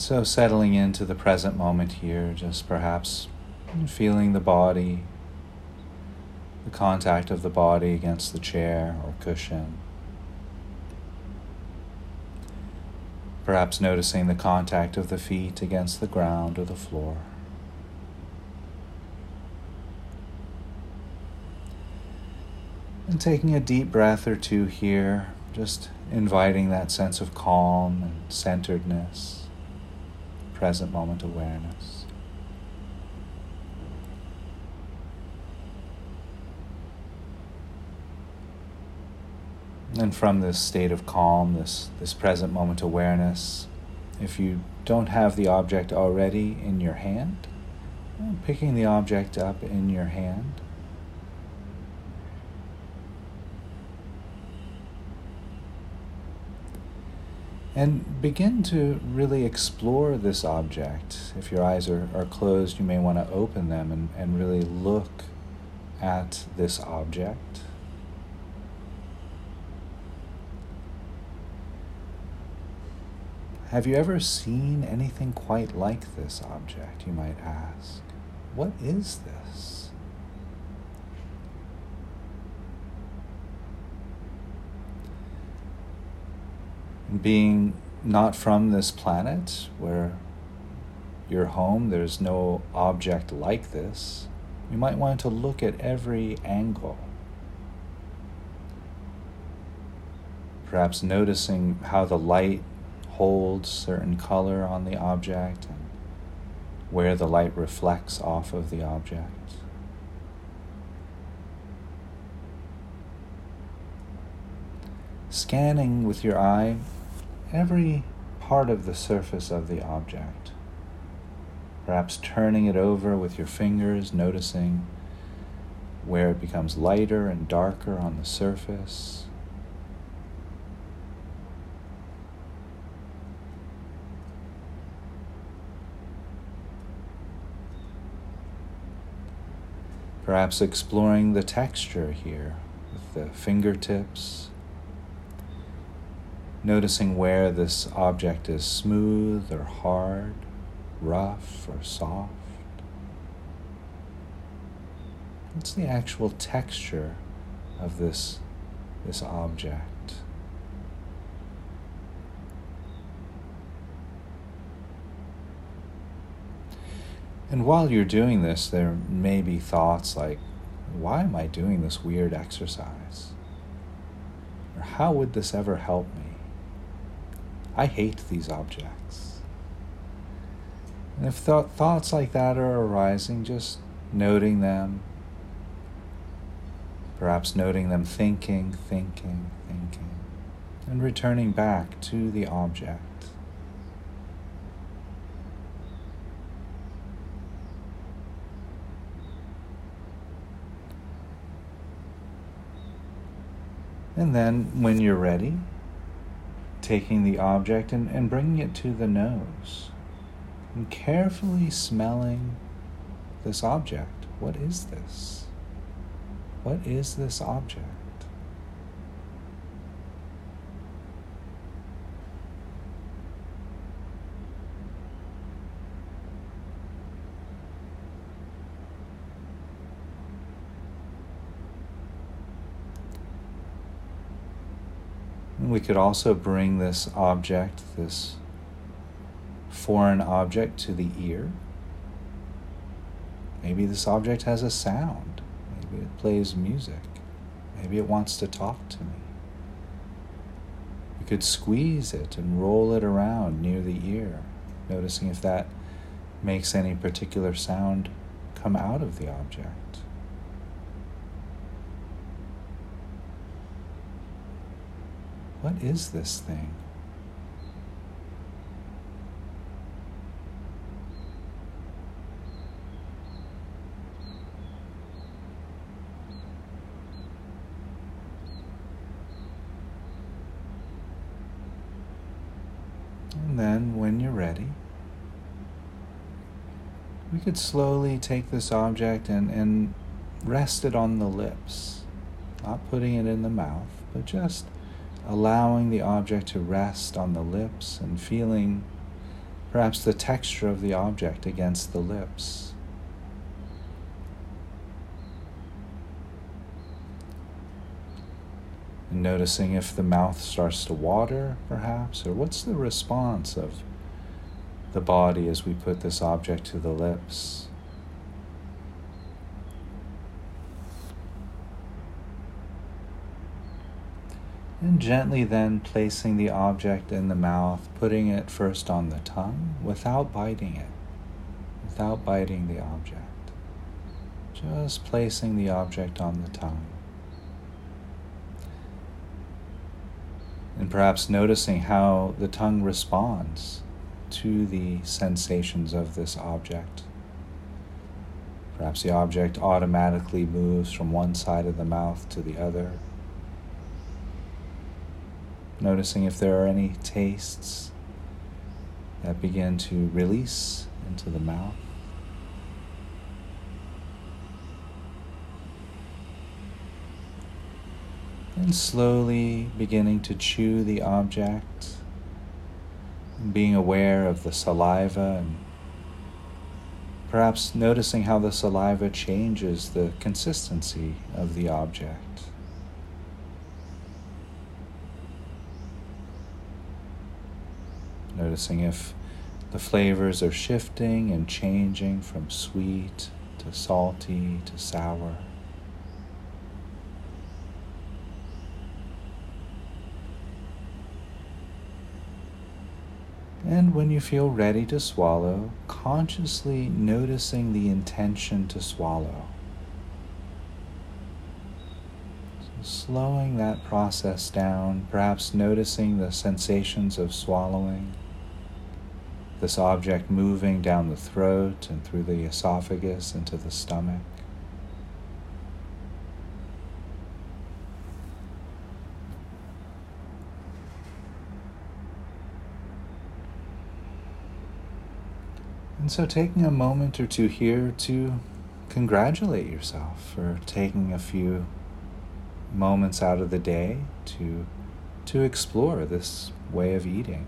And so, settling into the present moment here, just perhaps feeling the body, the contact of the body against the chair or cushion. Perhaps noticing the contact of the feet against the ground or the floor. And taking a deep breath or two here, just inviting that sense of calm and centeredness, present moment awareness. And from this state of calm, this, this present moment awareness, if you don't have the object already in your hand, picking the object up in your hand. And begin to really explore this object. If your eyes are, are closed, you may want to open them and, and really look at this object. Have you ever seen anything quite like this object, you might ask? What is this? Being not from this planet where you're home, there's no object like this, you might want to look at every angle. Perhaps noticing how the light holds certain color on the object and where the light reflects off of the object. Scanning with your eye every part of the surface of the object. Perhaps turning it over with your fingers, noticing where it becomes lighter and darker on the surface. Perhaps exploring the texture here with the fingertips, noticing where this object is smooth or hard, rough or soft. What's the actual texture of this, this object? And while you're doing this, there may be thoughts like, why am I doing this weird exercise? Or how would this ever help me? I hate these objects. And if th- thoughts like that are arising, just noting them, perhaps noting them thinking, thinking, thinking, and returning back to the object. And then, when you're ready, taking the object and, and bringing it to the nose and carefully smelling this object. What is this? What is this object? We could also bring this object, this foreign object, to the ear. Maybe this object has a sound. Maybe it plays music. Maybe it wants to talk to me. We could squeeze it and roll it around near the ear, noticing if that makes any particular sound come out of the object. What is this thing? And then, when you're ready, we could slowly take this object and, and rest it on the lips, not putting it in the mouth, but just allowing the object to rest on the lips and feeling perhaps the texture of the object against the lips. And noticing if the mouth starts to water, perhaps, or what's the response of the body as we put this object to the lips. And gently then placing the object in the mouth, putting it first on the tongue without biting it, without biting the object. Just placing the object on the tongue. And perhaps noticing how the tongue responds to the sensations of this object. Perhaps the object automatically moves from one side of the mouth to the other noticing if there are any tastes that begin to release into the mouth. And slowly beginning to chew the object, being aware of the saliva and perhaps noticing how the saliva changes the consistency of the object. Noticing if the flavors are shifting and changing from sweet to salty to sour. And when you feel ready to swallow, consciously noticing the intention to swallow. Slowing that process down, perhaps noticing the sensations of swallowing this object moving down the throat and through the esophagus into the stomach. And so, taking a moment or two here to congratulate yourself for taking a few moments out of the day to, to explore this way of eating.